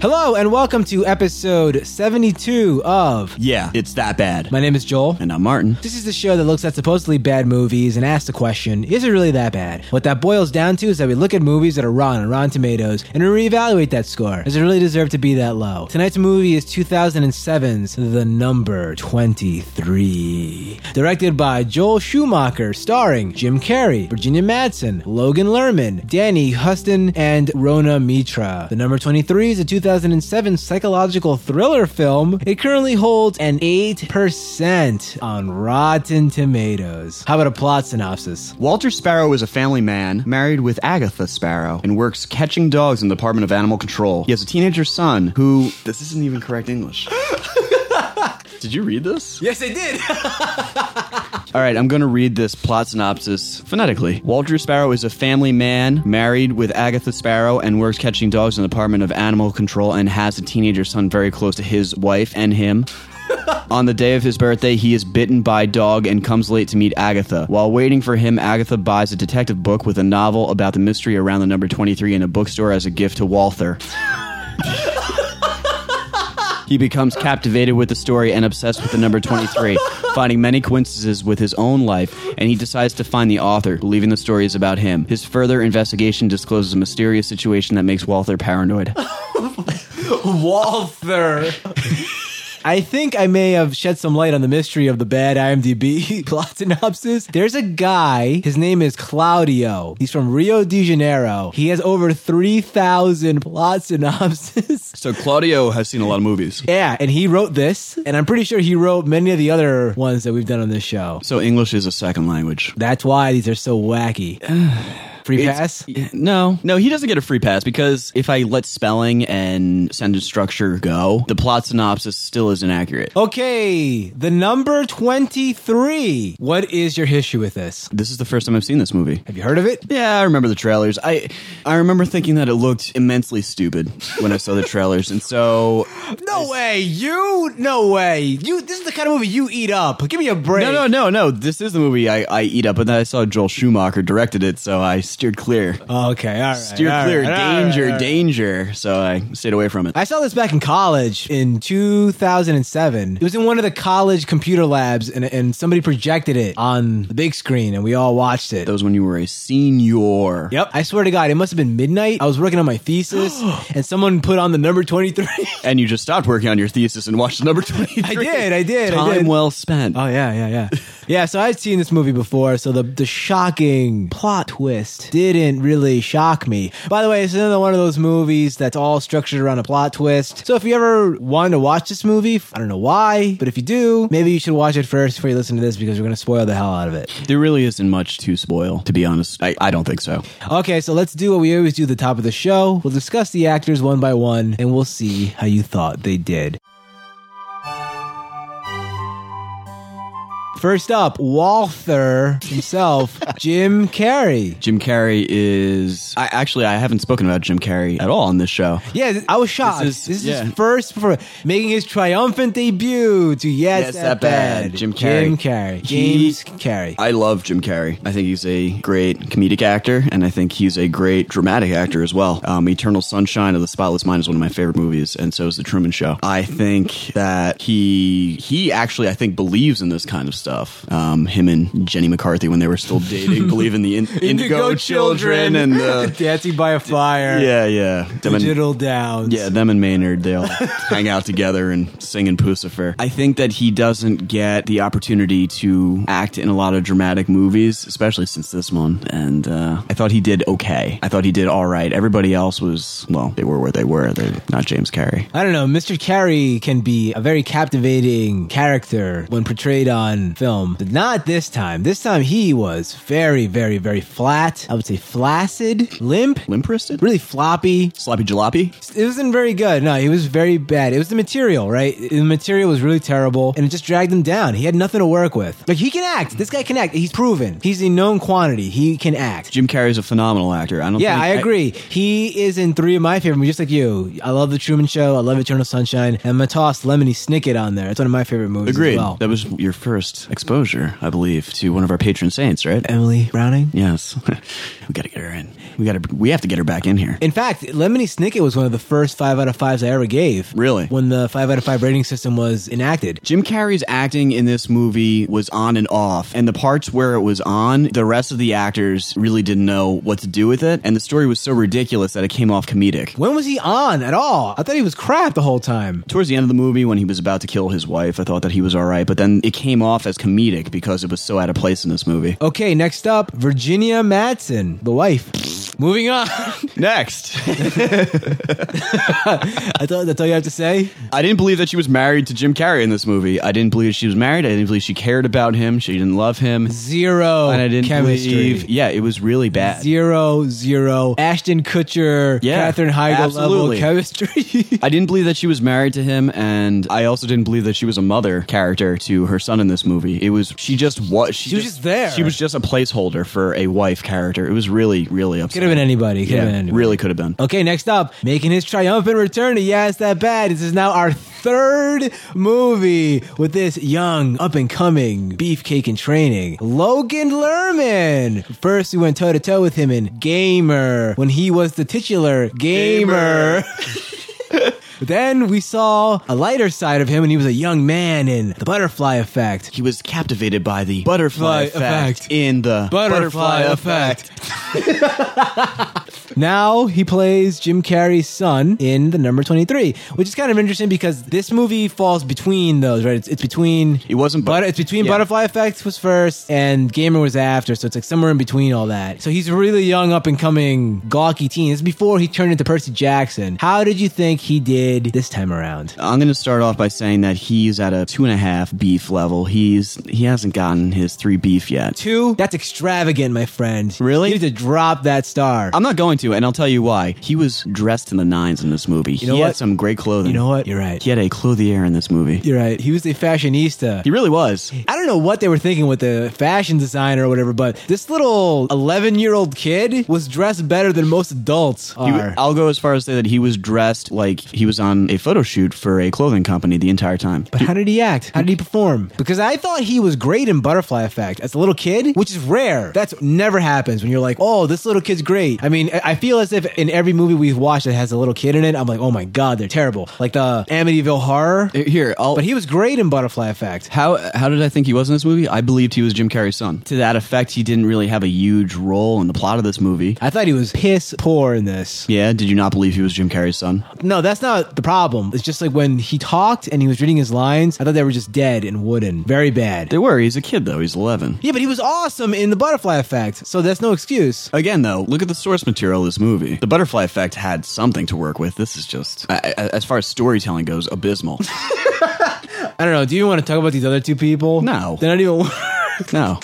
Hello, and welcome to episode 72 of. Yeah, it's that bad. My name is Joel. And I'm Martin. This is the show that looks at supposedly bad movies and asks the question, is it really that bad? What that boils down to is that we look at movies that are rotten on Rotten Tomatoes and we reevaluate that score. Does it really deserve to be that low? Tonight's movie is 2007's The Number 23. Directed by Joel Schumacher, starring Jim Carrey, Virginia Madsen, Logan Lerman, Danny Huston, and Rona Mitra. The Number 23 is a 2007 psychological thriller film. It currently holds an 8% on Rotten Tomatoes. How about a plot synopsis? Walter Sparrow is a family man married with Agatha Sparrow and works catching dogs in the Department of Animal Control. He has a teenager son who. This isn't even correct English. Did you read this? Yes, I did. All right, I'm going to read this plot synopsis phonetically. Walter Sparrow is a family man married with Agatha Sparrow and works catching dogs in the Department of Animal Control and has a teenager son very close to his wife and him. On the day of his birthday, he is bitten by a dog and comes late to meet Agatha. While waiting for him, Agatha buys a detective book with a novel about the mystery around the number 23 in a bookstore as a gift to Walther. He becomes captivated with the story and obsessed with the number 23, finding many coincidences with his own life, and he decides to find the author, believing the story is about him. His further investigation discloses a mysterious situation that makes Walther paranoid. Walther. I think I may have shed some light on the mystery of the bad IMDb plot synopsis. There's a guy, his name is Claudio. He's from Rio de Janeiro. He has over 3,000 plot synopses. So Claudio has seen a lot of movies. yeah, and he wrote this, and I'm pretty sure he wrote many of the other ones that we've done on this show. So English is a second language. That's why these are so wacky. Free pass? No, no, he doesn't get a free pass because if I let spelling and sentence structure go, the plot synopsis still isn't accurate. Okay, the number 23. What is your issue with this? This is the first time I've seen this movie. Have you heard of it? Yeah, I remember the trailers. I I remember thinking that it looked immensely stupid when I saw the trailers, and so No way, you? No way. You this is the kind of movie you eat up. Give me a break. no, no, no, no. This is the movie I, I eat up, but then I saw Joel Schumacher directed it, so I steered clear. Okay, all right. Steered all clear, right, all right, danger, all right. danger. So I stayed away from it. I saw this back in college in 2007. It was in one of the college computer labs, and, and somebody projected it on the big screen, and we all watched it. that was when you were a senior. Yep. I swear to God, it must have been midnight. I was working on my thesis, and someone put on the number 23. And you just stopped working on your thesis and watched the number 23. I did, I did, I Time did. well spent. Oh yeah, yeah, yeah. yeah, so I'd seen this movie before, so the the shocking plot twist didn't really shock me. By the way, it's another one of those movies that's all structured around a plot twist. So if you ever want to watch this movie, I don't know why, but if you do, maybe you should watch it first before you listen to this because we're gonna spoil the hell out of it. There really isn't much to spoil, to be honest. I, I don't think so. Okay, so let's do what we always do at the top of the show. We'll discuss the actors one by one, and we'll see how you thought they did. First up, Walther himself, Jim Carrey. Jim Carrey is. I actually I haven't spoken about Jim Carrey at all on this show. Yeah, I was shocked. This This is, is- yeah. his first performance, making his triumphant debut to Yes, Yes, That, Bad. Bad. Jim Jim Carrey. Carrey. He- James Carrey. I love Jim Carrey. I think he's a great comedic actor, and I think he's a great dramatic actor as well. Um, Eternal Sunshine of the Spotless Mind is one of my favorite movies, and so is The Truman Show. I think that he he actually I think believes in this kind of stuff. Um, him and Jenny McCarthy when they were still dating believe in the in, Indigo, children and the Dancing by a Fire. yeah yeah them and- Downs. Yeah, them and Maynard, they all hang out together and sing in Puscifer. I think that he doesn't get the opportunity to act in a lot of dramatic movies, especially since this one. And uh, I thought he did okay. I thought he did all right. Everybody else was, well, they were where they were. They're not James Carrey. I don't know. Mr. Carrey can be a very captivating character when portrayed on film, but not this time. This time he was very, very, very flat. I would say flaccid, limp, Limp wristed? really floppy. Sloppy jalopy? It wasn't very good. No, he was very bad. It was the material, right? The material was really terrible, and it just dragged him down. He had nothing to work with. Like he can act. This guy can act. He's proven. He's a known quantity. He can act. Jim Carrey's a phenomenal actor. I don't Yeah, I agree. He is in three of my favorite movies, just like you. I love The Truman Show. I love Eternal Sunshine. And I'm gonna toss Lemony Snicket on there. It's one of my favorite movies Agreed. as well. That was your first exposure, I believe, to one of our patron saints, right? Emily Browning. Yes. we gotta get her in. We gotta we have to get her back in here. In fact, Lemony Snicket was one of the first five out of fives I ever gave. Really? When the five out of five rating system was enacted. Jim Carrey's acting in this movie was on and off, and the parts where it was on, the rest of the actors really didn't know what to do with it, and the story was so ridiculous that it came off comedic. When was he on at all? I thought he was crap the whole time. Towards the end of the movie, when he was about to kill his wife, I thought that he was all right, but then it came off as comedic because it was so out of place in this movie. Okay, next up, Virginia Madsen, the wife. Moving on. Next, I thought that's all you have to say. I didn't believe that she was married to Jim Carrey in this movie. I didn't believe she was married. I didn't believe she cared about him. She didn't love him. Zero and I didn't chemistry. believe. Yeah, it was really bad. Zero, zero. Ashton Kutcher, Yeah, Katherine Heigl level absolutely. chemistry. I didn't believe that she was married to him, and I also didn't believe that she was a mother character to her son in this movie. It was she just was she, She was just there. She was just a placeholder for a wife character. It was really really upset. Could have been anybody. Could have been Yeah, anybody. really could have been. Okay, next up, making his triumphant return to Yeah, It's That Bad. This is now our third movie with this young, up and coming beefcake in training, Logan Lerman. First, we went toe to toe with him in Gamer when he was the titular Gamer. then we saw a lighter side of him when he was a young man in The Butterfly Effect. He was captivated by the butterfly Fly effect, effect. in the Butterfly effect. Now he plays Jim Carrey's son in the number 23, which is kind of interesting because this movie falls between those, right? It's, it's between It wasn't but but- it's between yeah. Butterfly Effect was first and Gamer was after, so it's like somewhere in between all that. So he's a really young up and coming gawky teen. This is before he turned into Percy Jackson. How did you think he did this time around? I'm going to start off by saying that he's at a two and a half beef level. He's he hasn't gotten his three beef yet. Two, that's extravagant, my friend. Really? You need to drop that star. I'm not going to, and I'll tell you why. He was dressed in the nines in this movie. know he what? had some great clothing. you know what? You're right. He had a clothier in this movie. You're right. He was a fashionista. He really was. I don't know what they were thinking with the fashion designer or whatever, but this little 11 year old kid was dressed better than most adults He. I'll go as far as to say that he was dressed like he was on a photo shoot for a clothing company the entire time. but how did he act? How did he perform? Because I thought he was great in Butterfly Effect as a little kid, which is rare. That's never happens when you're like, oh, this little kid's great. I mean, I I feel as if in every movie we've watched that has a little kid in it, I'm like, oh my god, they're terrible. Like the Amityville Horror. Uh, here, I'll. But he was great in Butterfly Effect. how how did I think he was in this movie? I believed he was Jim Carrey's son. To that effect, he didn't really have a huge role in the plot of this movie. I thought he was piss poor in this. Yeah, did you not believe he was Jim Carrey's son? No, that's not the problem. It's just like when he talked and he was reading his lines, I thought they were just dead and wooden. Very bad. They were. He's a kid though. He's 11. Yeah, but he was awesome in the butterfly effect, so that's no excuse. Again, though, look at the source material of this movie. The Butterfly Effect had something to work with. This is just, as far as storytelling goes, abysmal. I don't know. Do you want to talk about these other two people? No. They're not even. no.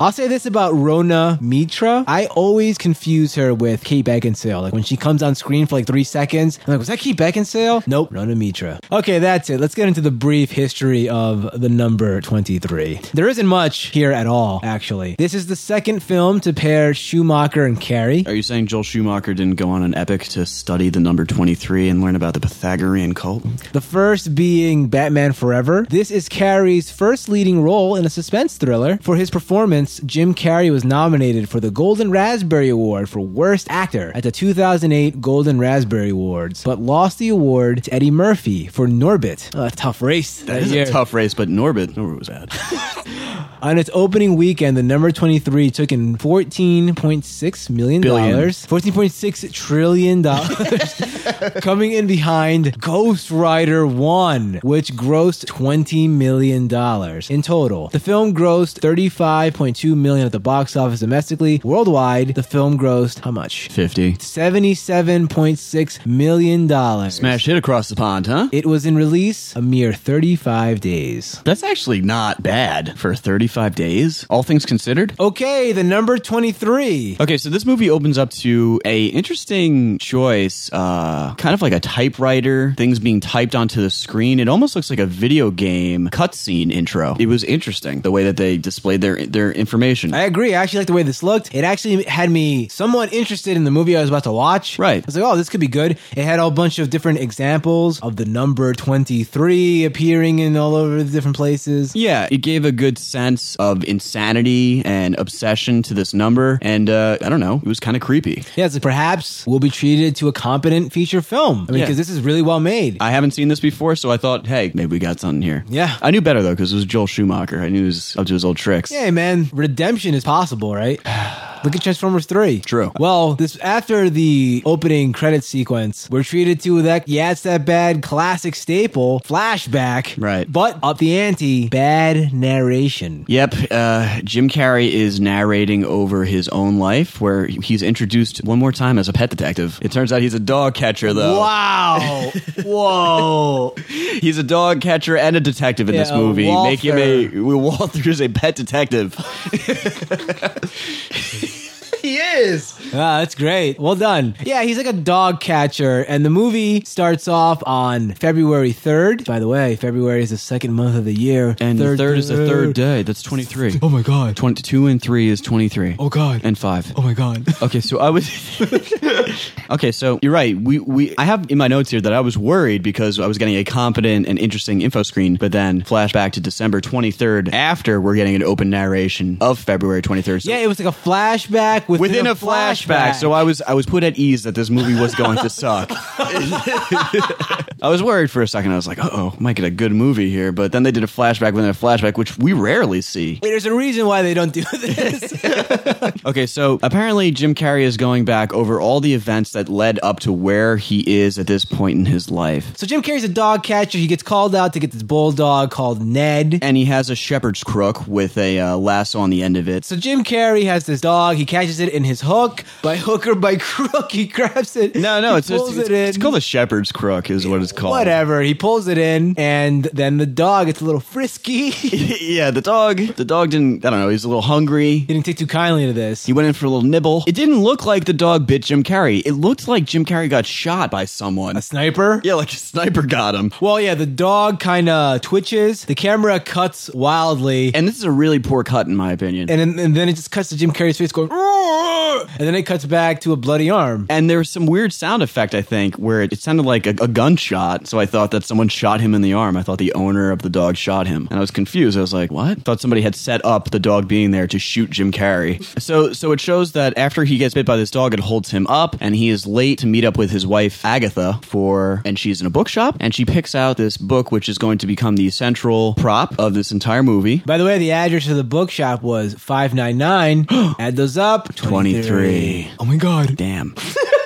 I'll say this about Rona Mitra. I always confuse her with Kate Beckinsale. Like when she comes on screen for like three seconds, I'm like, was that Kate Beckinsale? Nope, Rona Mitra. Okay, that's it. Let's get into the brief history of the number 23. There isn't much here at all, actually. This is the second film to pair Schumacher and Carrey. Are you saying Joel Schumacher didn't go on an epic to study the number 23 and learn about the Pythagorean cult? The first being Batman Forever. This is Carrey's first leading role in a suspense thriller. For his performance, Jim Carrey was nominated for the Golden Raspberry Award for Worst Actor at the 2008 Golden Raspberry Awards, but lost the award to Eddie Murphy for Norbit. Oh, a tough race. That is a tough race, but Norbit, Norbit was bad. On its opening weekend, the number 23 took in $14.6 million. Billion. $14.6 trillion. coming in behind Ghost Rider 1, which grossed $20 million in total. The film grossed $35.2 million at the box office domestically. Worldwide, the film grossed how much? 50. $77.6 million. Smash hit across the pond, huh? It was in release a mere 35 days. That's actually not bad for 35 days, all things considered. Okay, the number 23. Okay, so this movie opens up to a interesting choice, uh, kind of like a typewriter, things being typed onto the screen. It almost looks like a video game cutscene intro. It was interesting the way that they displayed their their information. I agree. I actually like the way this looked. It actually had me somewhat interested in the movie I was about to watch. Right. I was like, oh, this could be good. It had a bunch of different examples of the number 23 appearing in all over the different places. yeah, it gave a good sense of insanity and obsession to this number, and uh, I don't know, it was kind of creepy. Yeah, it's like perhaps we'll be treated to a competent feature film. I mean, Yeah. because this is really well made. I haven't seen this before, so I thought, hey, maybe we got something here. Yeah. I knew better though because it was Joel Schumacher. I knew he was up to his old tricks. Yeah, man, redemption is possible, right? Look at Transformers 3. True. Well, this after the opening credit sequence, we're treated to that yeah, it's that bad classic staple flashback. Right. But up the ante, bad narration. Yep, uh, Jim Carrey is narrating over his own life, where he's introduced one more time as a pet detective. It turns out he's a dog catcher, though. Wow. Whoa. He's a dog catcher and a detective in this Yeah, movie. Make him a Walther. Walter is a pet detective. He is. Ah, that's great. Well done. Yeah, he's like a dog catcher, and the movie starts off on February 3rd. By the way, February is the second month of the year. And the third is the third day. That's twenty three. Oh my god. Twenty two and three is twenty three. Oh god. And five. oh my god. Okay, so I was Okay, so you're right. We we I have in my notes here that I was worried because I was getting a competent and interesting info screen, but then flashback to December 23rd after we're getting an open narration of February 23rd. So Yeah, it was like a flashback within, within a flashback. So I was I was put at ease that this movie was going to suck. I was worried for a second. I was like, "Uh-oh, might get a good movie here." But then they did a flashback within a flashback, which we rarely see. There's a reason why they don't do this. Okay, so apparently Jim Carrey is going back over all the events that led up to where he is at this point in his life. so Jim Carrey's a dog catcher. He gets called out to get this bulldog called Ned. And he has a shepherd's crook with a uh, lasso on the end of it. So Jim Carrey has this dog. He catches it in his hook. By hook or by crook, he grabs it. No, no, it's, pulls it's, it in. it's called a shepherd's crook, is what it's called. Whatever. He pulls it in, and then the dog gets a little frisky. yeah, the dog. The dog didn't. I don't know. He's a little hungry. He didn't take too kindly to this. He went in for a little nibble. It didn't look like the dog bit Jim Carrey. It looked like Jim Carrey got shot by someone. a sniper. Yeah, like a sniper got him. Well, yeah, the dog kind of twitches. The camera cuts wildly. And this is a really poor cut, in my opinion. and then, and then it just cuts to Jim Carrey's face going, "Roar!" And then it cuts back to a bloody arm. And there was some weird sound effect, I think, where it, it sounded like a, a gunshot. So I thought that someone shot him in the arm. I thought the owner of the dog shot him, and I was confused. I was like, "What?" thought somebody had set up the dog being there to shoot Jim Carrey. So, so it shows that after he gets bit by this dog, it holds him up, and he is late to meet up with his wife Agatha for, and she's in a bookshop, and she picks out this book, which is going to become the central prop of this entire movie. By the way, the address of the bookshop was 599. Add those up. 23. Oh my god. Damn.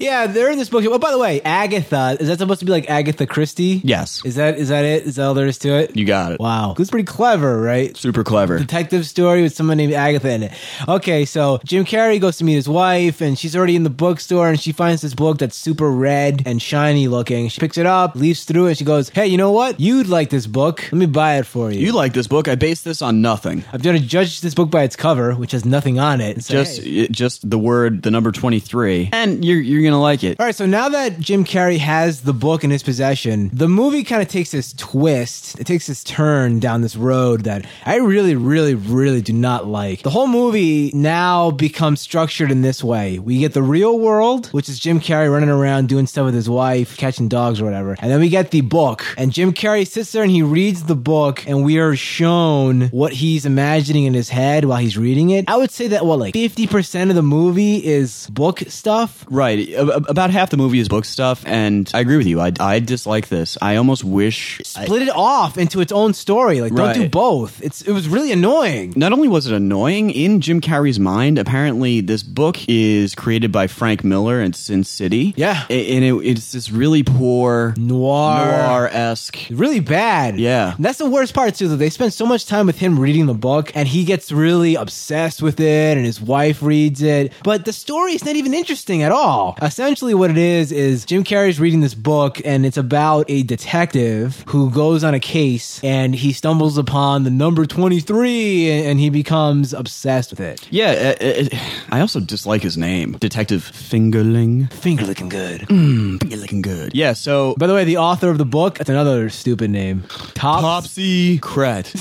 Yeah, they're in this book. Oh, by the way, Agatha. Is that supposed to be like Agatha Christie? Yes. Is that is that it? Is that all there is to it? You got it. Wow. It's pretty clever, right? Super clever. detective story with someone named Agatha in it. Okay, so Jim Carrey goes to meet his wife, and she's already in the bookstore, and she finds this book that's super red and shiny looking. She picks it up, leaves through it, and she goes, "Hey, you know what? You'd like this book. Let me buy it for you." You like this book? I based this on nothing. I'm to judge this book by its cover, which has nothing on it. say, Just, "Hey." it- just the word, the number twenty-three, and you're you're gonna like it. All right, so now that Jim Carrey has the book in his possession, the movie kind of takes this twist. It takes this turn down this road that I really, really, really do not like. The whole movie now becomes structured in this way. We get the real world, which is Jim Carrey running around doing stuff with his wife, catching dogs or whatever. And then we get the book. And Jim Carrey sits there and he reads the book, and we are shown what he's imagining in his head while he's reading it. I would say that, what, like 50% of the movie is book stuff? Right, about half the movie is book stuff, and I agree with you. I I dislike this. I almost wish. I- split it off into its own story. Like, don't do both. It's it was really annoying. not only was it annoying in Jim Carrey's mind, apparently this book is created by Frank Miller and Sin City. Yeah. And it, it's this really poor Noir. noir esque. Really bad. Yeah. And that's the worst part too. That they spend so much time with him reading the book, and he gets really obsessed with it, and his wife reads it. But the story is not even interesting at all. Essentially what it is is Jim Carrey's reading this book and it's about a detective who goes on a case and he stumbles upon the number 23 and, he becomes obsessed with it. Yeah, uh, uh, I also dislike his name, Detective Fingerling. Finger looking good. Finger looking good. Yeah. So By the way, the author of the book, that's another stupid name. Top Topsy Kretts.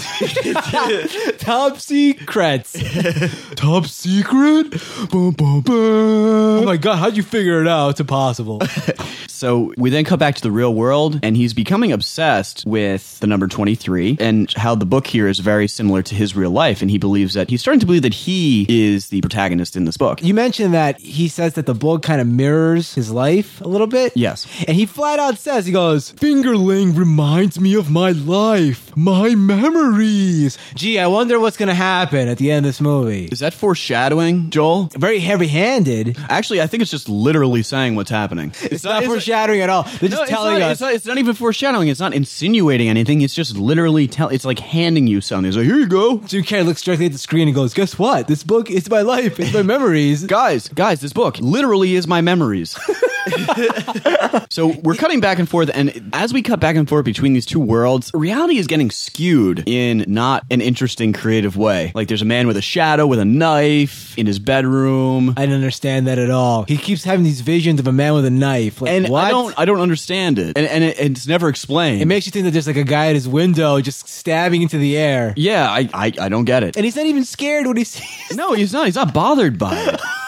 Top Secrets. Top secret. Bum, bum, bum. Oh my god, how'd you figure it out? It's impossible. So we then come back to the real world, and he's becoming obsessed with the number 23 and how the book here is very similar to his real life. And he believes that he's starting to believe that he is the protagonist in this book. You mentioned that he says that the book kind of mirrors his life a little bit. Yes. And he flat out says, he goes, Fingerling reminds me of my life, my memories. Gee, I wonder what's going to happen at the end of this movie. Is that foreshadowing, Joel? Very heavy handed. Actually, I think it's just literally saying what's happening. It's not foreshadowing at all. They're just No, it's telling not, us. It's not, it's not even foreshadowing. It's not insinuating anything. It's just literally tell. It's like handing you something. It's like, here you go. Jim Carrey looks directly at the screen and goes, Guess what? This book is my life. It's my memories. Guys, guys, this book literally is my memories. so we're cutting back and forth, and as we cut back and forth between these two worlds, reality is getting skewed in not an interesting, creative way. Like there's a man with a shadow with a knife in his bedroom. I didn't understand that at all. He keeps having these visions of a man with a knife. Like, and what? I don't, I don't understand it, and, and it, it's never explained. It makes you think that there's like a guy at his window just stabbing into the air. yeah, I, I, I don't get it. And he's not even scared when he sees. No, he's not. He's not bothered by it.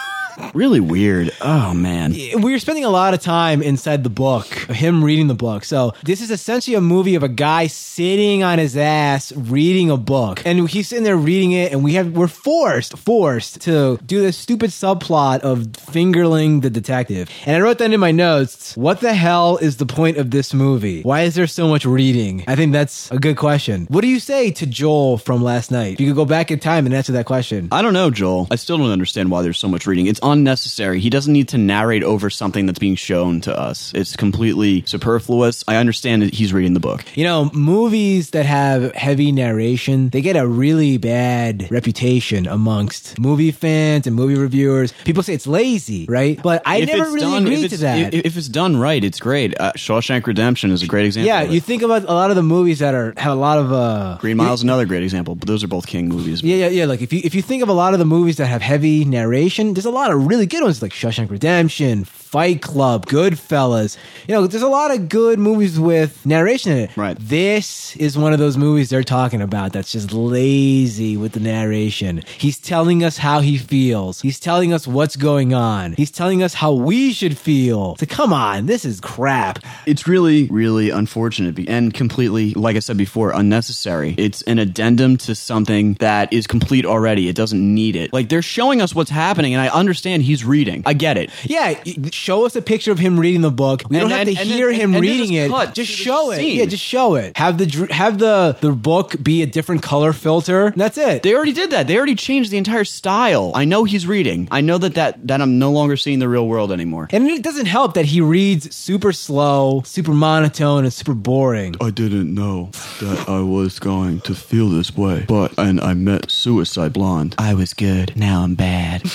really weird. Oh man. We were spending a lot of time inside the book, him reading the book. So this is essentially a movie of a guy sitting on his ass reading a book, and he's sitting there reading it, and we have we're forced, forced to do this stupid subplot of fingerling the detective. And I wrote that in my notes. What the hell is the point of this movie? Why is there so much reading? I think that's a good question. What do you say to Joel from last night? If you could go back in time and answer that question. I don't know, Joel. I still don't understand why there's so much reading. It's unnecessary. He doesn't need to narrate over something that's being shown to us. It's completely superfluous. I understand that he's reading the book. You know, movies that have heavy narration, they get a really bad reputation amongst movie fans and movie reviewers. People say it's lazy, right? But I If never really done- agree to that. If, if it's done right, it's great. Uh, Shawshank Redemption is a great example. yeah, you think about a lot of the movies that are have a lot of uh Green Mile is another great example, but those are both King movies. Yeah, yeah, yeah. Like if you if you think of a lot of the movies that have heavy narration, there's a lot of really good ones like Shawshank Redemption, Fight Club, Goodfellas. You know, there's a lot of good movies with narration in it. Right. This is one of those movies they're talking about that's just lazy with the narration. He's telling us how he feels. He's telling us what's going on. He's telling us how we should feel. So come on, this is crap. It's really, really unfortunate and completely, like I said before, unnecessary. It's an addendum to something that is complete already. It doesn't need it. Like they're showing us what's happening, and I understand he's reading. I get it. Yeah, show us a picture of him reading the book. We And don't have then- to and then- hear and- him and reading it. cut Just show it. scene. Yeah, just show it. Have the have the the book be a different color filter. and That's it. They already did that. They already changed the entire style. I know he's reading. I know that that, that I'm no longer seeing the real world anymore. and it doesn't help that he reads super slow, super monotone, and super boring. I didn't know that I was going to feel this way, but and I met Suicide Blonde. I was good. Now I'm bad.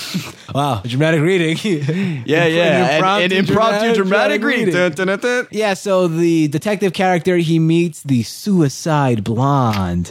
Wow, dramatic reading. Yeah, yeah. An impromptu, dramatic, reading. Dun, dun, dun, dun. Yeah, so the detective character he meets the suicide blonde,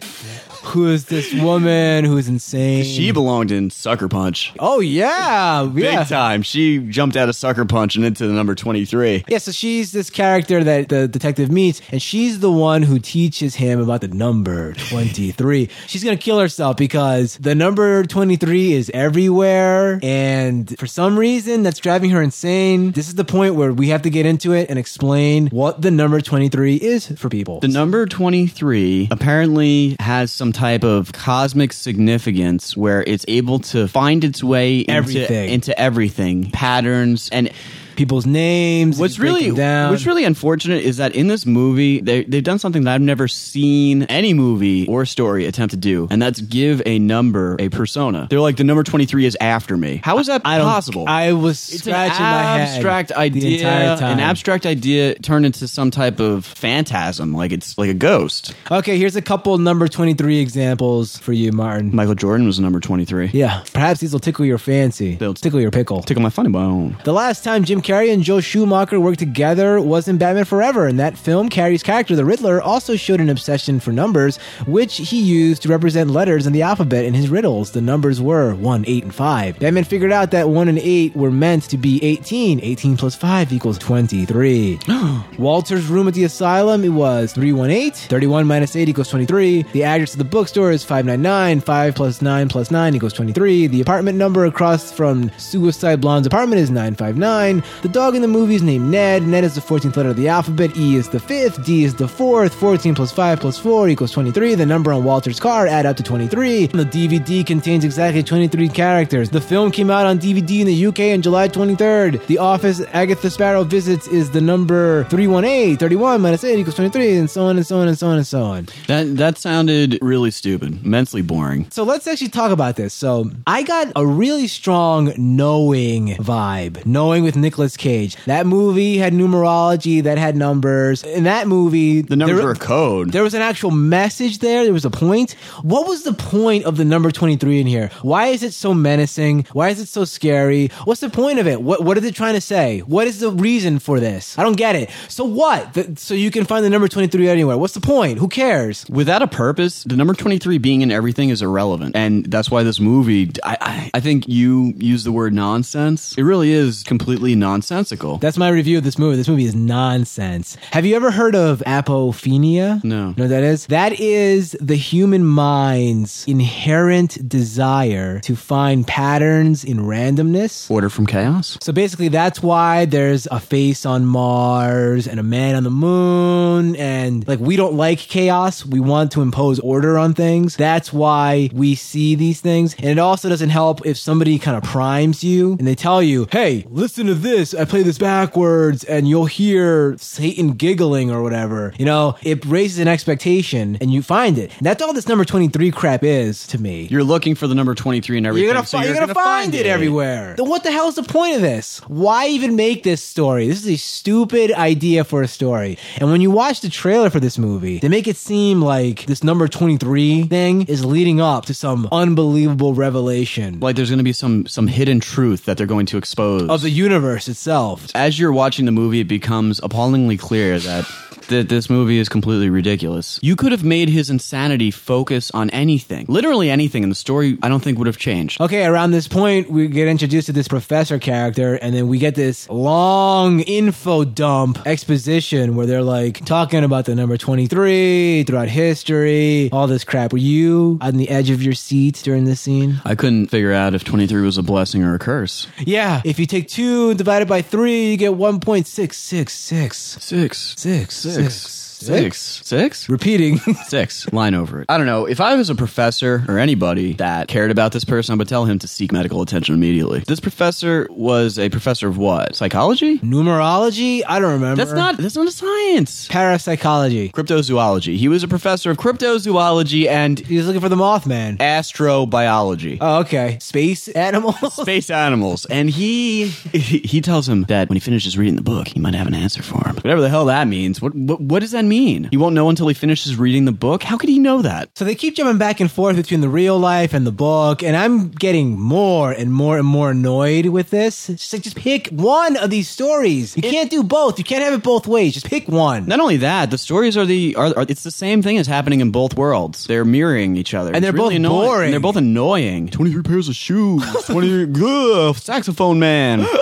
who is this woman who's insane. She belonged in Sucker Punch. Oh yeah, Big yeah. time. She jumped out of Sucker Punch and into the number 23. Yeah, so she's this character that the detective meets, and she's the one who teaches him about the number 23. she's gonna kill herself because the number 23 is everywhere, and for some reason that's driving her insane. This is the point where we have to get into it and explain what the number 23 is for people. The number 23 apparently has some type of cosmic significance where it's able to find its way into Everything. into everything, patterns and People's names. What's really what's really unfortunate is that in this movie they they've done something that I've never seen any movie or story attempt to do, and that's give a number a persona. They're like the number twenty three is after me. How is that I possible? I was it's scratching an my head abstract the idea, entire time. an abstract idea turned into some type of phantasm, like it's like a ghost. Okay, here's a couple number 23 examples for you, Martin. Michael Jordan was number twenty three. Yeah, perhaps these will tickle your fancy. They'll- tickle your pickle. Tickle my funny bone. The last time Jim Carrey and Joe Schumacher worked together was in Batman Forever. In that film, Carrey's character, the Riddler, also showed an obsession for numbers, which he used to represent letters in the alphabet in his riddles. The numbers were 1, 8, and 5. Batman figured out that 1 and 8 were meant to be 18. 18 plus 5 equals 23. Walter's room at the asylum, it was 318. 31 minus 8 equals 23. The address of the bookstore is 599. 5 plus 9 plus 9 equals 23. The apartment number across from Suicide Blonde's apartment is 959. The dog in the movie is named Ned. Ned is the 14th letter of the alphabet. E is the 5th. D is the 4th. 14 plus 5 plus 4 equals 23. The number on Walter's car add up to 23. The DVD contains exactly 23 characters. The film came out on DVD in the UK on July 23rd. The office Agatha Sparrow visits is the number 318. 31 minus 8 equals 23, and so on and so on and so on and so on. That that sounded really stupid, immensely boring. So let's actually talk about this. So I got a really strong knowing vibe, knowing with Nicolas Cage. That movie had numerology, that had numbers. In that movie, The numbers there- were a code. There was an actual message there. There was a point. What was the point of the number 23 in here? Why is it so menacing? Why is it so scary? What's the point of it? What, what is it trying to say? What is the reason for this? I don't get it. So what? The- so you can find the number 23 anywhere. What's the point? Who cares? Without a purpose, the number 23 being in everything is irrelevant. And that's why this movie, I, I, I think you use the word nonsense. It really is completely nonsensical. That's my review of this movie. This movie is nonsense. Have you ever heard of apophenia? No. Know what that is? That is the human mind's inherent desire to find patterns in randomness. Order from chaos? So basically, that's why there's a face on Mars and a man on the moon. And like, we don't like chaos. We want to impose order on things. That's why we see these things. And it also doesn't help if somebody kind of primes you and they tell you, hey, listen to this. I play this backwards and you'll hear Satan giggling or whatever. You know, it raises an expectation and you find it. And that's all this number 23 crap is to me. You're looking for the number 23 and everything. You're gonna, so fi- you're gonna, find, it everywhere. Then what the hell is the point of this? Why even make this story? This is a stupid idea for a story. And when you watch the trailer for this movie, they make it seem like this number 23 thing is leading up to some unbelievable revelation Like there's going to be some some hidden truth that they're going to expose. of the universe itself. As you're watching the movie, it becomes appallingly clear that that this movie is completely ridiculous. You could have made his insanity focus on anything, literally anything, and the story I don't think would have changed. Okay, around this point, we get introduced to this professor character, and then we get this long info dump exposition where they're like talking about the number 23 throughout history, all this crap. Were you on the edge of your seat during this scene? I couldn't figure out if 23 was a blessing or a curse. Yeah, if you take 2 divided by 3, you get 1.666. Six. Six. Six. Six. Six. Six? Six? Repeating. Six. Line over it. I don't know. If I was a professor or anybody that cared about this person, I would tell him to seek medical attention immediately. This professor was a professor of what? Psychology? Numerology? I don't remember. That's not that's not a science. parapsychology. Cryptozoology. He was a professor of cryptozoology and He was looking for the Mothman. astrobiology. Oh, okay. Space animals? Space animals, and he he tells him that when he finishes reading the book, he might have an answer for him. Whatever the hell that means. What what, what does that mean? He won't know until he finishes reading the book. How could he know that? So they keep jumping back and forth between the real life and the book, and I'm getting more and more and more annoyed with this. It's just like, just pick one of these stories. You can't do both. You can't have it both ways. Just pick one. Not only that, the stories are the are, are it's the same thing as happening in both worlds. They're mirroring each other, And they're really both annoying. boring. And they're both annoying. Twenty three pairs of shoes. Twenty ugh, saxophone man.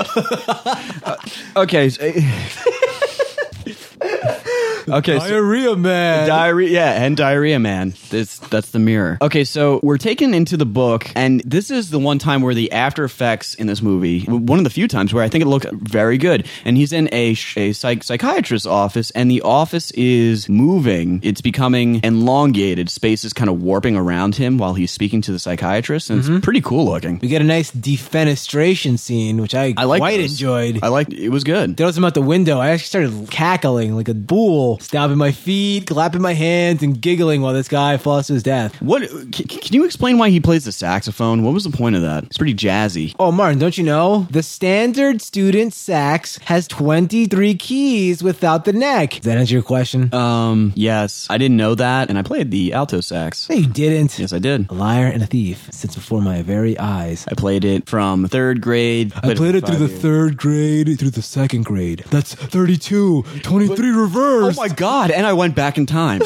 Uh, okay. so- okay. Diarrhea man. Diarrhea, yeah, and diarrhea, man. This that's the mirror. Okay, so we're taken into the book, and this is the one time where the after effects in this movie, one of the few times where I think it looked very good. And he's in a a psych- psychiatrist's office, and the office is moving. It's becoming elongated. Space is kind of warping around him while he's speaking to the psychiatrist, and it's mm-hmm. pretty cool looking. we get a nice defenestration scene, which I, I like quite those. enjoyed. I like it was good. Throws him out the window. I actually started cackling like a fool stomping my feet, clapping my hands, and giggling while this guy falls to his death. What? Can, can you explain why he plays the saxophone? What was the point of that? It's pretty jazzy. Oh, Martin, don't you know? The standard student sax has 23 keys without the neck. Does that answer your question? Um, yes, I didn't know that, and I played the alto sax. no, you didn't. Yes, I did. A liar and a thief sits before my very eyes. I played it from third grade. I played it through the third grade, through the second grade. That's 32, 23 Oh reverse. My god! And I went back in time.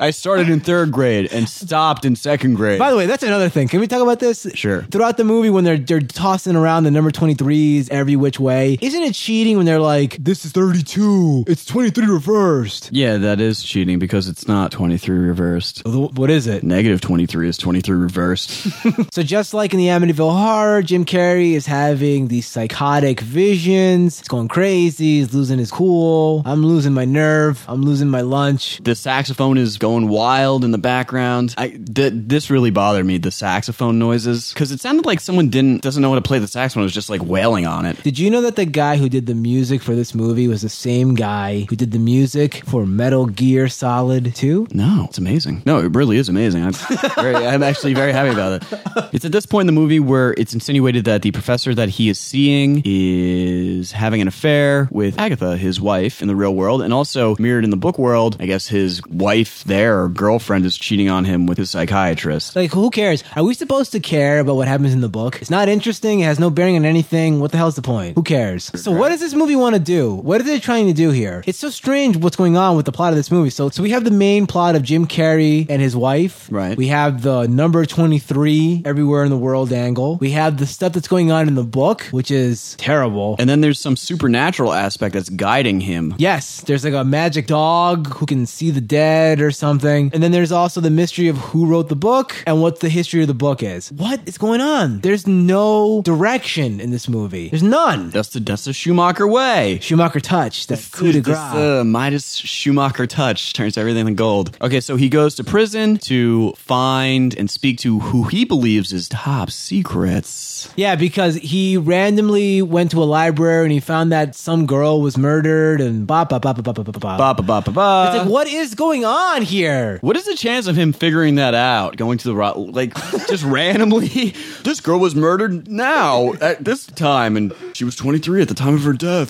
I started in third grade and stopped in second grade. By the way, that's another thing. Can we talk about this? Sure. Throughout the movie, when they're they're tossing around the number 23s every which way, isn't it cheating when they're like, this is 32, it's 23 reversed? yeah, that is cheating because it's not 23 reversed. What is it? Negative 23 is 23 reversed. So just like in the Amityville Horror, Jim Carrey is having these psychotic visions. He's going crazy. He's losing his cool. I'm losing my nerve. I'm losing my lunch. the saxophone is going wild in the background. I th- this really bothered me. The saxophone noises because it sounded like someone didn't doesn't know how to play the saxophone. It was just like wailing on it. Did you know that the guy who did the music for this movie was the same guy who did the music for Metal Gear Solid 2? No, it's amazing. No, it really is amazing. I'm, very, I'm actually very happy about it. It's at this point in the movie where it's insinuated that the professor that he is seeing is having an affair with Agatha, his wife, in the real world, and also mirrored in the book world. I guess his wife there, or girlfriend, is cheating on him with his psychiatrist. Like, who cares? Are we supposed to care about what happens in the book? It's not interesting. It has no bearing on anything. What the hell's the point? Who cares? So, what does this movie want to do? What are they trying to do here? It's so strange what's going on with the plot of this movie. So, so we have the main plot of Jim Carrey and his wife. Right. We have the number 23 everywhere in the world angle. We have the stuff that's going on in the book, which is terrible. And then there's some supernatural aspect that's guiding him. Yes, there's like a magic dog who can see the dead or something. And then there's also the mystery of who wrote the book and what the history of the book is. What is going on? There's no direction in this movie. There's none. That's the that's the Schumacher way. Schumacher touch, that coup de grace. uh, Midas Schumacher touch turns everything to gold. Okay, so he goes to prison to find and speak to who he believes is top secrets. Yeah, because he randomly went to a library and he found that some girl was murdered and ba ba ba ba ba ba ba ba. Ba ba ba ba ba. It's like, what is going on here? What is the chance of him figuring that out? Going to the ro- like just randomly? This girl was murdered now at this time, and she was 23 at the time of her death.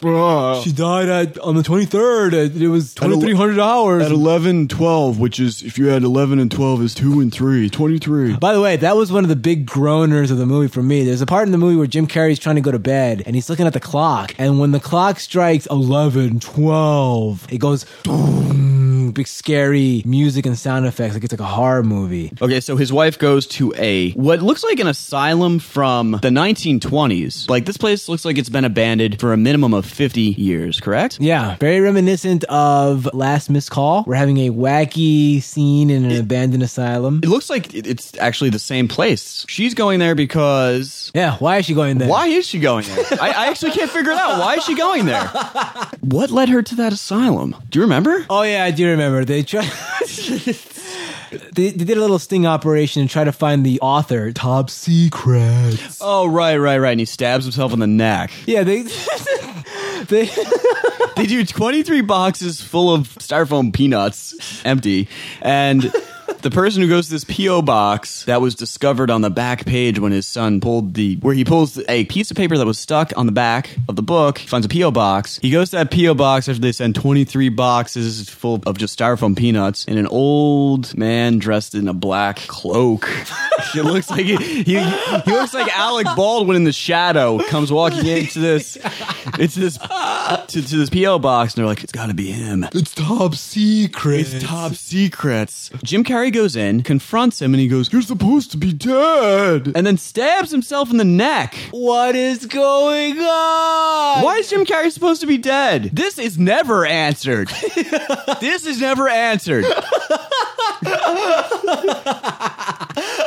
She died at on the 23rd. It was 2300 hours. At 11, 12, which is if you add 11 and 12 is 2 and 3, 23. By the way, that was one of the big groaners of the movie for me. There's a part in the movie where Jim Carrey's trying to go to bed and he's looking at the clock. And when the clock strikes 11, 12, it goes Dum. Big scary music and sound effects like it's like a horror movie. Okay, so his wife goes to a what looks like an asylum from the 1920s. Like this place looks like it's been abandoned for a minimum of 50 years, correct? Yeah, very reminiscent of Last Miss Call. We're having a wacky scene in an abandoned asylum. It looks like it's actually the same place. She's going there because Yeah, why is she going there? why is she going there? I, I actually can't figure it out. Why is she going there? What led her to that asylum? Do you remember? Oh yeah, I do remember. They tried. they, they did a little sting operation and tried to find the author. Top secrets. Oh, right, right, right. And he stabs himself in the neck. Yeah, they. they. They do 23 boxes full of styrofoam peanuts, empty, and the person who goes to this PO box that was discovered on the back page when his son pulled the where he pulls a piece of paper that was stuck on the back of the book, he finds a PO box. He goes to that PO box after they send 23 boxes full of just styrofoam peanuts, and an old man dressed in a black cloak. it looks like he, he he looks like Alec Baldwin in the shadow comes walking into this into this to, to this PO box, and they're like, it's got to be him. It's top secret. It's top secrets. Jim Carrey goes in, confronts him, and he goes, You're supposed to be dead. And then stabs himself in the neck. What is going on? Why is Jim Carrey supposed to be dead? This is never answered. this is never answered.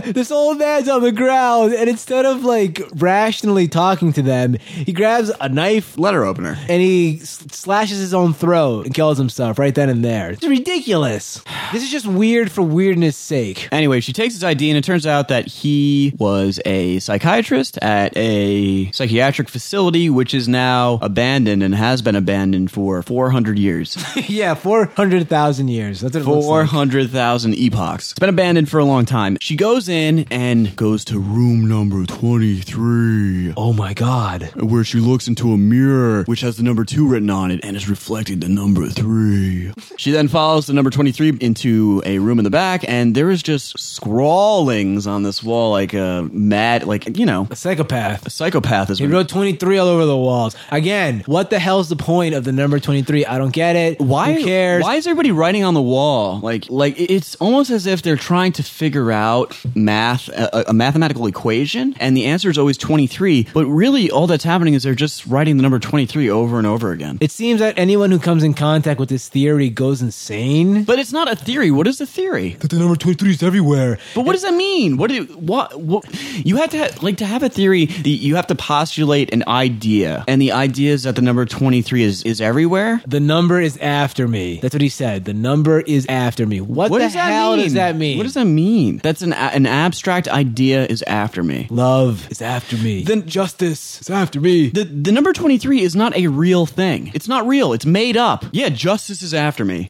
This old man's on the ground. And instead of like rationally talking to them, he grabs a knife Letter opener. and he s- slashes his own throat and kills himself right then and there. It's ridiculous. This is just weird for weirdness sake. Anyway, she takes his ID, and it turns out that he was a psychiatrist at a psychiatric facility, which is now abandoned and has been abandoned for 400 years. yeah, 400,000 years. That's what it looks like. 400,000 epochs. It's been abandoned for a long time. She goes in and goes to room number 23. Oh my god. Where she looks into a mirror, which has the number two written on it, and is reflecting the number three. She then follows the number 23 into a room in the back, and there is just scrawlings on this wall, like a mad, like, you know, A psychopath. a psychopath is He wrote 23 all over the walls. Again, what the hell's the point of the number 23? I don't get it. why Who cares? Why is everybody writing on the wall? Like, like it's almost as if they're trying to figure out math, a, a mathematical equation, and the answer is always twenty three. But really, all that's happening is they're just writing the number twenty three over and over again. It seems that anyone who comes in contact with this theory goes insane. but it's not a theory. What is the theory? That the number 23 is everywhere. But what does that mean? What do what, what you have to ha- like to have a theory? the- You have to postulate an idea, and the idea is that the number twenty three is is everywhere. The number is after me. That's what he said. The number is after me. What, What the does that hell mean? does that mean? What does that mean? That's an a- an abstract idea is after me. Love is after me. Then- justice is after me. The the number 23 is not a real thing. It's not real. It's made up. Yeah, justice is after me.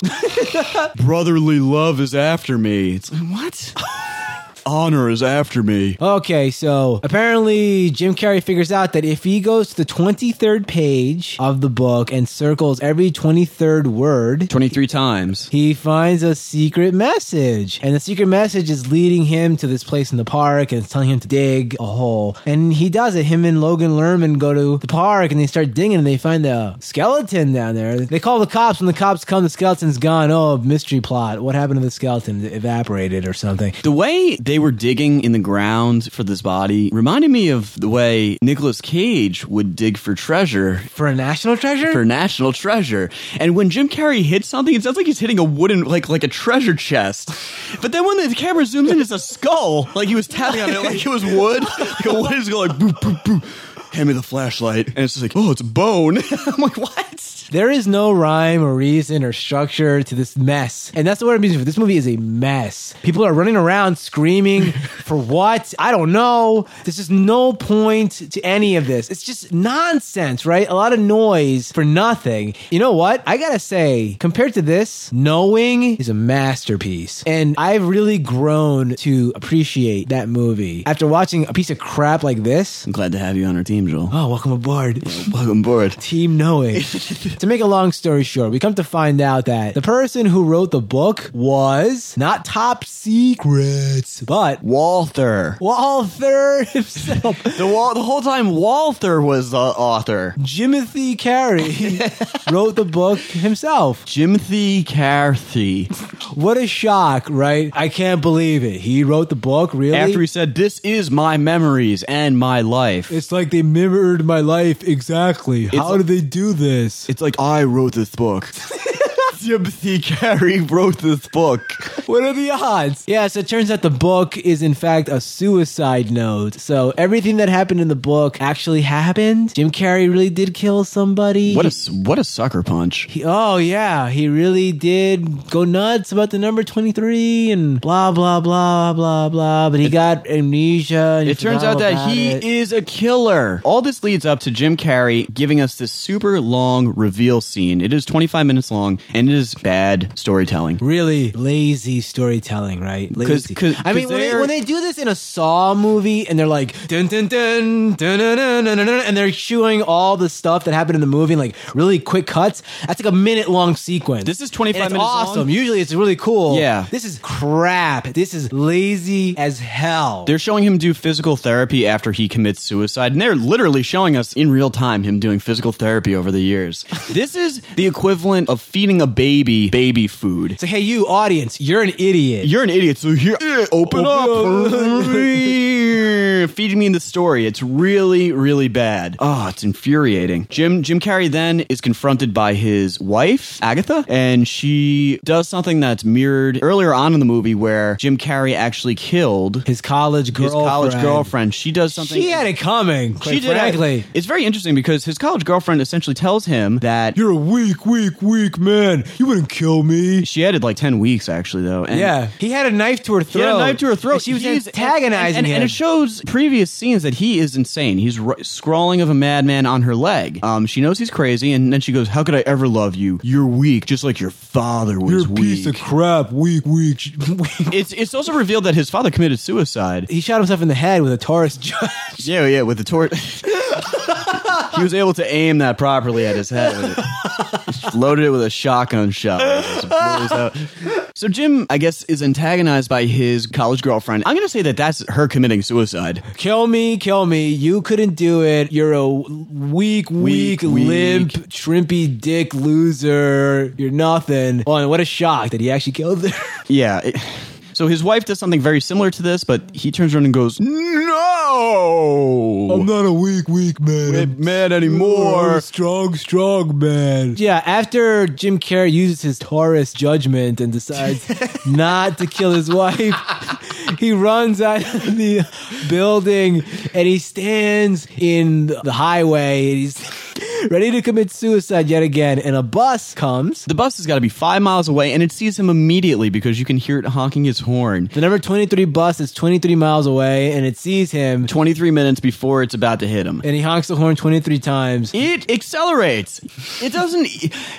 Brotherly love is after me. It's what? Honor is after me. Okay, so apparently Jim Carrey figures out that if he goes to the 23rd page of the book and circles every 23rd word, 23 times. he finds a secret message. And the secret message is leading him to this place in the park and it's telling him to dig a hole. And he does it. Him and Logan Lerman go to the park and they start digging and they find a skeleton down there. They call the cops. When the cops come, the skeleton's gone. Oh, mystery plot. What happened to the skeleton? It evaporated or something. The way they were digging in the ground for this body reminded me of the way Nicolas Cage would dig for treasure For a national treasure? for national treasure. And when Jim Carrey hits something, it sounds like he's hitting a wooden, like like a treasure chest. But then when the camera zooms in, it's a skull. Like he was tapping on it like it was wood. Like a wood is going like boop boop boop. Hand me the flashlight, and it's just like, oh, it's bone. I'm like, what? There is no rhyme or reason or structure to this mess. And that's the word I'm using for this movie is a mess. People are running around screaming for what? I don't know. There's just no point to any of this. It's just nonsense, right? A lot of noise for nothing. You know what? I gotta say, compared to this, Knowing is a masterpiece. And I've really grown to appreciate that movie. After watching a piece of crap like this, I'm glad to have you on our team, Joel. oh, welcome aboard. Welcome aboard. Team Knowing. to make a long story short, we come to find out that the person who wrote the book was not Topsy Kretts, but Walther. Walther himself. The wall. The whole time, Walther was the author. Jimothy Carey wrote the book himself. Jimothy Carthy. What a shock, right? I can't believe it. He wrote the book, really? After he said, "This is my memories and my life." it's like they mirrored my life exactly. How did they do this? It's like I wrote this book. Timothy Carey wrote this book. What are the odds? Yeah, so it turns out the book is in fact a suicide note. So everything that happened in the book actually happened. Jim Carrey really did kill somebody. What a what a sucker punch. He- oh yeah, he really did go nuts about the number 23 and blah blah blah blah blah, but he got amnesia. And It turns out that he it. is a killer. All this leads up to Jim Carrey giving us this super long reveal scene. It is 25 minutes long and it is bad storytelling. Really lazy storytelling, right? 'Cause- Lazy. 'cause- I mean, when they, when they do this in a Saw movie and they're like dun dun dun dun dun dun dun, dun, and they're showing all the stuff that happened in the movie in like really quick cuts. That's like a minute long sequence. This is 25 And it's minutes awesome. long. Usually it's really cool. Yeah. This is crap. This is lazy as hell. They're showing him do physical therapy after he commits suicide, and they're literally showing us in real time him doing physical therapy over the years. this is the equivalent of feeding a baby baby baby food. it's like, hey, you audience, you're an idiot. You're an idiot, so here, open, Open up. "Eh, feeding me the story. It's really, really bad. Oh, it's infuriating. Jim Jim Carrey then is confronted by his wife, Agatha, and she does something that's mirrored earlier on in the movie where Jim Carrey actually killed His college his girlfriend. college girlfriend. She does something She had it coming. She did frankly. It's very interesting because his college girlfriend essentially tells him that You're a weak, weak, weak man. You wouldn't kill me. she added like ten weeks actually though. And yeah, he had a knife to her throat. He had a knife to her throat. And she was He's- antagonizing and, and, him. and it shows previous scenes that he is insane. He's r- scrawling of a madman on her leg. Um, she knows he's crazy, and then she goes, "How could I ever love you? You're weak, just like your father was You're weak." crap. Weak, weak. it's it's also revealed that his father committed suicide. he shot himself in the head with a Taurus judge. Yeah, yeah, with the torch. He was able to aim that properly at his head. With it. Loaded it with a shotgun shell. Just blows out. So Jim, I guess, is antagonized by his college girlfriend. I'm going to say that that's her committing suicide. kill me, kill me. You couldn't do it. You're a weak, weak, Weak, weak. limp, shrimpy dick loser. You're nothing. Oh, and what a shock that he actually killed her. Yeah. it- so his wife does something very similar to this, but he turns around and goes, "No, I'm not a weak, weak man. ain't mad anymore." strong, strong man. Yeah, after Jim Carrey uses his Taurus judgment and decides not to kill his wife, he runs out of the building and he stands in the highway and he's ready to commit suicide yet again. And a bus comes. The bus has got to be five miles away, and it sees him immediately because you can hear it honking its horn. The number 23 bus is 23 miles away and it sees him 23 minutes before it's about to hit him. and he honks the horn 23 times. It accelerates. It doesn't.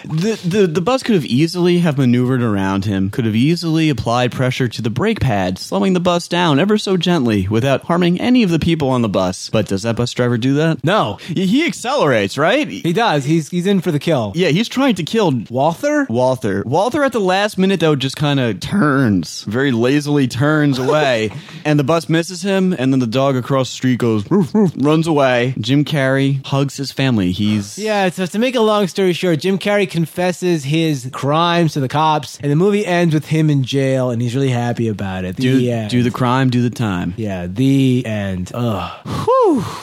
The, the the bus could have easily have maneuvered around him. Could have easily applied pressure to the brake pad, slowing the bus down ever so gently without harming any of the people on the bus. But does that bus driver do that? No, he accelerates, right? He does. He's he's in for the kill. Yeah, he's trying to kill Walther? Walther. Walther at the last minute though just kind of turns, very lazily turns away, and the bus misses him, and then the dog across the street goes roof, roof, runs away. Jim Carrey hugs his family. He's Yeah, so to make a long story short, Jim Carrey confesses his crimes to the cops, and the movie ends with him in jail, and he's really happy about it. do the end. do the crime, do the time. yeah, the end. Ugh.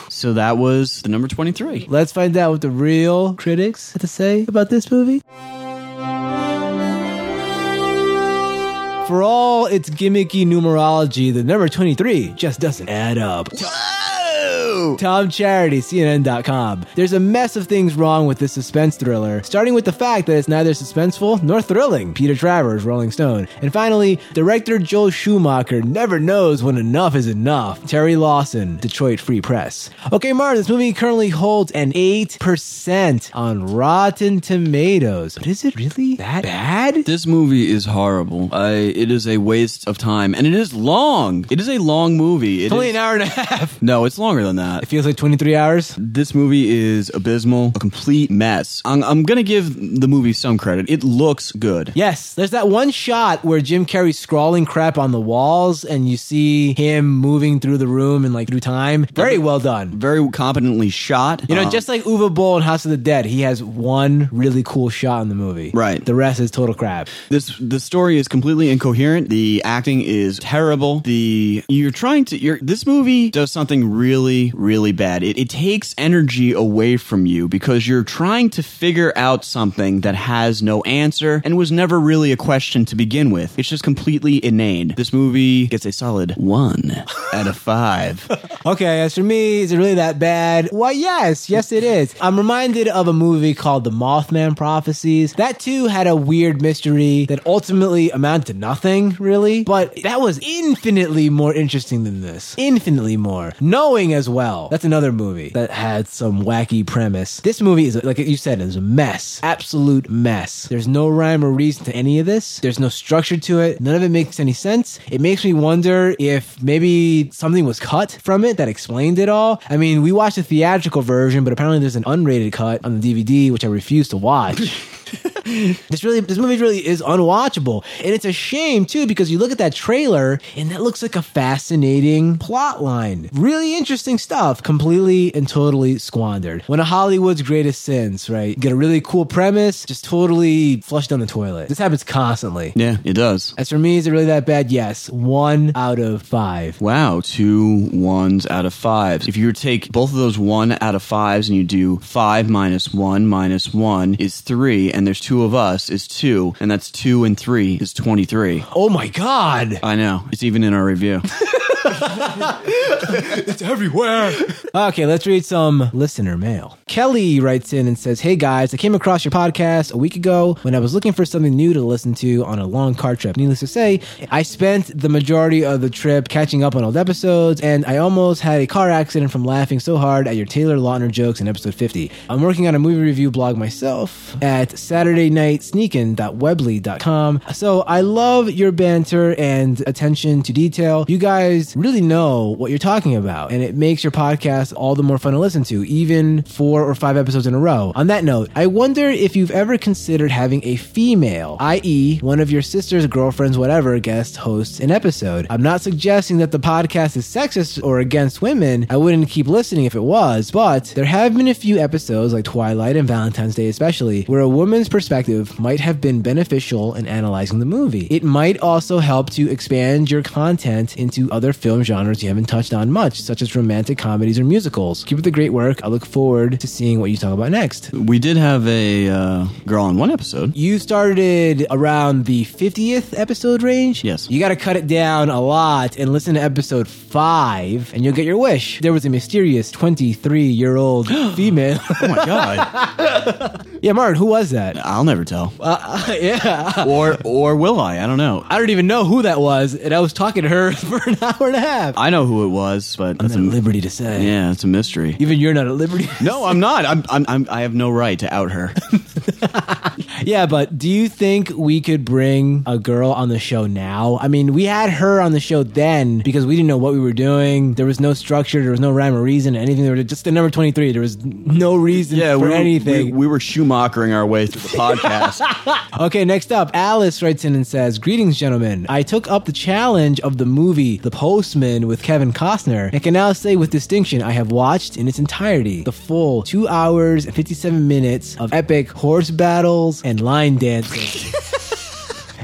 So that was the number twenty three. Let's find out what the real critics have to say about this movie. For all its gimmicky numerology, the number 23 just doesn't add up. Tom Charity, CNN.com. There's a mess of things wrong with this suspense thriller, starting with the fact that it's neither suspenseful nor thrilling. Peter Travers, Rolling Stone. And finally, director Joel Schumacher never knows when enough is enough. Terry Lawson, Detroit Free Press. Okay, Martin, this movie currently holds an 8% on Rotten Tomatoes. But is it really that bad? This movie is horrible. I, it is a waste of time, and it is long. It is a long movie. It It's only is- an hour and a half. No, it's longer than that. It feels like 23 hours. This movie is abysmal, a complete mess. I'm, I'm gonna give the movie some credit. It looks good. Yes, there's that one shot where Jim Carrey's scrawling crap on the walls, and you see him moving through the room and like through time. Very well done. Very competently shot. You know, Um, just like Uwe Boll in House of the Dead, he has one really cool shot in the movie. Right. The rest is total crap. this the story is completely incoherent. The acting is terrible. The you're trying to you're this movie does something really really really bad. It, it takes energy away from you because you're trying to figure out something that has no answer and was never really a question to begin with. It's just completely inane. This movie gets a solid 1 out of 5. Okay, as for me, is it really that bad? Why, yes, yes, it is. I'm reminded of a movie called The Mothman Prophecies. That too had a weird mystery that ultimately amounted to nothing, really. But that was infinitely more interesting than this. Infinitely more. Knowing as well. That's another movie that had some wacky premise. This movie is, like you said, is a mess. Absolute mess. There's no rhyme or reason to any of this. There's no structure to it. None of it makes any sense. It makes me wonder if maybe something was cut from it that explained it all. I mean, we watched the theatrical version, but apparently there's an unrated cut on the DVD, which I refuse to watch. this really, this movie really is unwatchable, and it's a shame too because you look at that trailer and that looks like a fascinating plot line, really interesting stuff, completely and totally squandered. One of Hollywood's greatest sins, right? Get a really cool premise, just totally flushed down the toilet. This happens constantly. Yeah, it does. As for me, is it really that bad? Yes, one out of five. Wow, two ones out of fives. If you were to take both of those one out of fives and you do five minus one minus one is three, and there's two of us is two, and that's two and three is 23. Oh my god! I know. It's even in our review. It's everywhere. okay, let's read some listener mail. Kelly writes in and says, Hey guys, I came across your podcast a week ago when I was looking for something new to listen to on a long car trip. Needless to say, I spent the majority of the trip catching up on old episodes, and I almost had a car accident from laughing so hard at your Taylor Lautner jokes in episode 50. I'm working on a movie review blog myself at SaturdayNightSneakin.weebly.com. So I love your banter and attention to detail. You guys really know what you're talking about, and it makes your podcast all the more fun to listen to, even four or five episodes in a row. On that note, I wonder if you've ever considered having a female, i.e., one of your sister's girlfriends, whatever, guest host an episode. I'm not suggesting that the podcast is sexist or against women. I wouldn't keep listening if it was, but there have been a few episodes, like Twilight and Valentine's Day especially, where a woman's perspective might have been beneficial in analyzing the movie. It might also help to expand your content into other film genres you haven't touched on much, such as romantic comedies or musicals. Keep up the great work. I look forward to seeing what you talk about next. We did have a uh, girl on one episode. You started around the 50th episode range? Yes. You got to cut it down a lot and listen to episode 5 and you'll get your wish. There was a mysterious 23 year old female. Oh my god. yeah, Martin, who was that? I'll never tell. Uh, yeah. Or or will I? I don't know. I don't even know who that was, and I was talking to her for an hour and a half. I know who it was, but I'm that's a at liberty to say. yeah, it's a mystery. Even you're not at liberty. No, I'm not. I'm, I'm, I'm I have no right to out her. Yeah, but do you think we could bring a girl on the show now? I mean, we had her on the show then because we didn't know what we were doing. There was no structure, there was no rhyme or reason, anything. There was just the number 23. There was no reason Yeah, for we, anything. We, we were Schumachering our way through the podcast. Okay, next up, Alice writes in and says, Greetings, gentlemen. I took up the challenge of the movie The Postman with Kevin Costner and can now say with distinction I have watched in its entirety the full two hours and 57 minutes of epic horse battles and line dancing.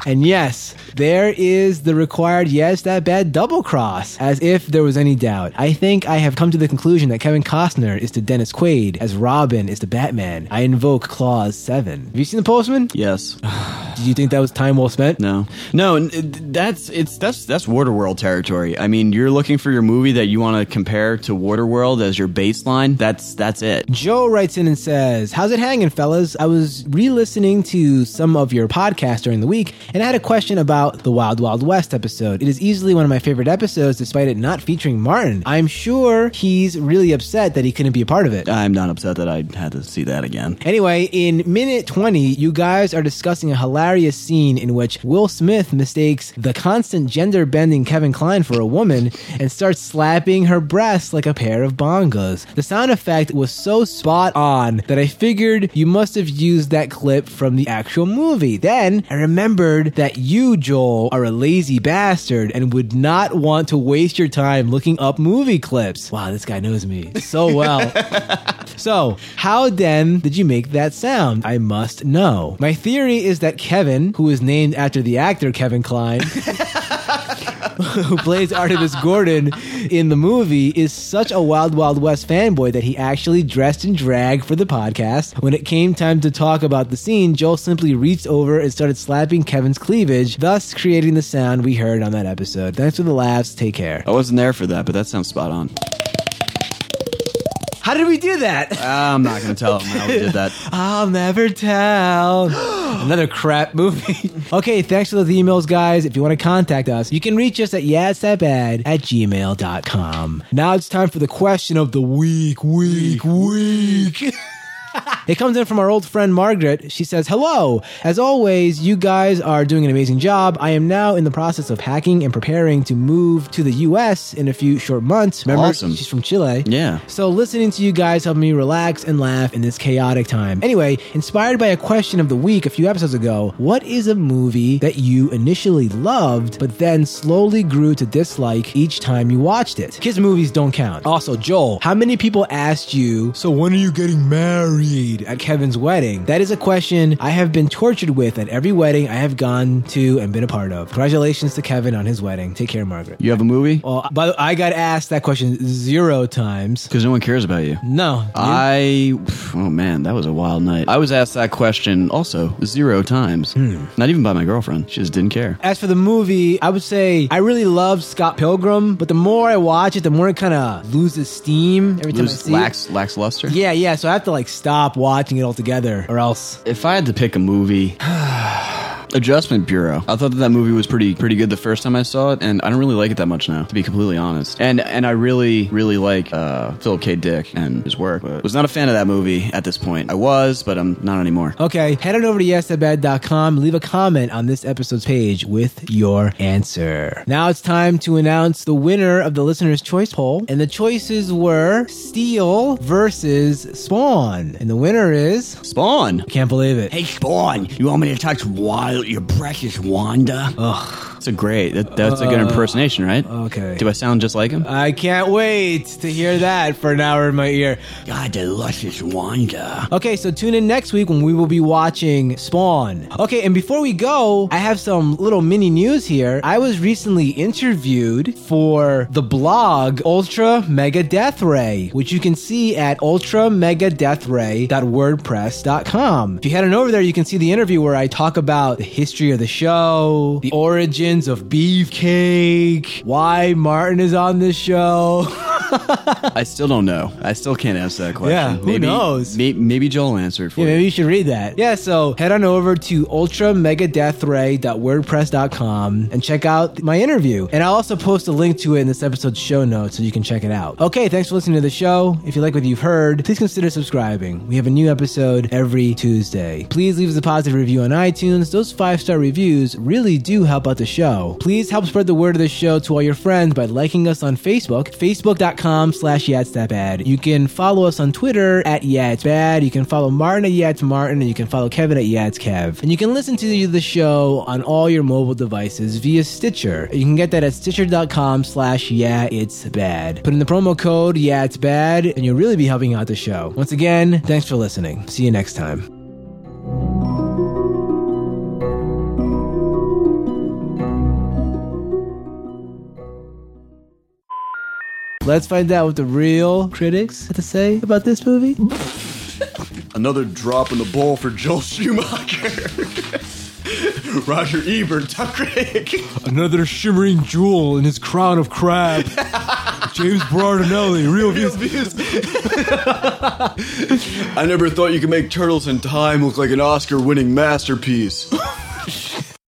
and yes, there is the required yes, that bad double cross, as if there was any doubt. I think I have come to the conclusion that Kevin Costner is to Dennis Quaid, as Robin is to Batman. I invoke Clause 7. Have you seen The Postman? yes. Did you think that was time well spent? No. No. That's it's that's that's Waterworld territory. I mean, you're looking for your movie that you want to compare to Waterworld as your baseline. That's that's it. Joe writes in and says, How's it hanging, fellas? I was re listening to some of your podcasts during the week, and I had a question about the Wild Wild West episode. It is easily one of my favorite episodes, despite it not featuring Martin. I'm sure he's really upset that he couldn't be a part of it. I'm not upset that I had to see that again. Anyway, in minute 20, you guys are discussing a hilarious scene in which Will Smith mistakes the constant gender bending Kevin Kline for a woman and starts slapping her breasts like a pair of bongos. The sound effect was so spot on that I figured you must have used that clip from the actual movie. Then I remembered that you, Are a lazy bastard and would not want to waste your time looking up movie clips. Wow, this guy knows me so well. So, how then did you make that sound? I must know. My theory is that Kevin, who is named after the actor Kevin Kline, who plays Artemus Gordon in the movie, is such a Wild Wild West fanboy that he actually dressed in drag for the podcast. When it came time to talk about the scene, Joel simply reached over and started slapping Kevin's cleavage, thus creating the sound we heard on that episode. Thanks for the laughs. Take care. I wasn't there for that, but that sounds spot on. How did we do that? Uh, I'm not going to tell him how we did that. I'll never tell. Another crap movie. okay, thanks for those emails, guys. If you want to contact us, you can reach us at yatsthatbad at gmail.com. Now it's time for the question of the week, week, week. It comes in from our old friend Margaret. She says, Hello. As always, you guys are doing an amazing job. I am now in the process of packing and preparing to move to the US in a few short months. Remember, Awesome. she's from Chile. Yeah. So listening to you guys helped me relax and laugh in this chaotic time. Anyway, inspired by a question of the week a few episodes ago, what is a movie that you initially loved but then slowly grew to dislike each time you watched it? Kids movies don't count. Also, Joel, how many people asked you, so when are you getting married at Kevin's wedding? That is a question I have been tortured with at every wedding I have gone to and been a part of. Congratulations to Kevin on his wedding. Take care, Margaret. You have a movie? Well, by the I got asked that question zero times. Because no one cares about you. No. I oh man, that was a wild night. I was asked that question also zero times. Hmm. Not even by my girlfriend. She just didn't care. As for the movie, I would say I really love Scott Pilgrim, but the more I watch it, the more it kind of loses steam every time I see lax lax luster. Yeah, yeah. So I have to like stop watching it altogether, or else. If I had to pick a movie. Adjustment Bureau. I thought that that movie was pretty pretty good the first time I saw it, and I don't really like it that much now, to be completely honest. And and I really really like uh, Philip K. Dick and his work, but was not a fan of that movie at this point. I was, but I'm not anymore. Okay, head on over to yesthatbad.com, leave a comment on this episode's page with your answer. Now it's time to announce the winner of the listener's choice poll, and the choices were Steel versus Spawn, and the winner is. Spawn. Can't believe it. Hey Spawn, you want me to touch Your precious Wanda? Ugh. It's a great. That, that's a good uh, impersonation, right? okay. Do I sound just like him? I can't wait to hear that for an hour in my ear. God, delicious Wanda. Okay, so tune in next week when we will be watching Spawn. Okay, and before we go, I have some little mini news here. I was recently interviewed for the blog Ultra Mega Death Ray, which you can see at ultramegadeathray.wordpress.com. If you head on over there, you can see the interview where I talk about the history of the show, the of Beefcake, why Martin is on this show. I still don't know. I still can't answer that question. Yeah, who maybe, knows? May, maybe Joel answered for Yeah, you. maybe you should read that. Yeah, so head on over to ultramegadeathray.wordpress.com and check out my interview. And I'll also post a link to it in this episode's show notes so you can check it out. Okay, thanks for listening to the show. If you like what you've heard, please consider subscribing. We have a new episode every Tuesday. Please leave us a positive review on iTunes. Those five star reviews really do help out the show. Please help spread the word of the show to all your friends by liking us on Facebook, facebook.com slash that bad. You can follow us on Twitter at yeah it's bad. You can follow Martin at yeah it's Martin, and you can follow Kevin at yeah it's Kev. And you can listen to the show on all your mobile devices via Stitcher. You can get that at stitcher.com slash yeah it's bad. Put in the promo code yeah it's bad, and you'll really be helping out the show. Once again, thanks for listening. See you next time. Let's find out what the real critics have to say about this movie. Another drop in the bowl for Joel Schumacher. Roger Ebert, tough critic. Another shimmering jewel in his crown of crab. James Berardinelli, real views. I never thought you could make Turtles in Time look like an Oscar winning masterpiece.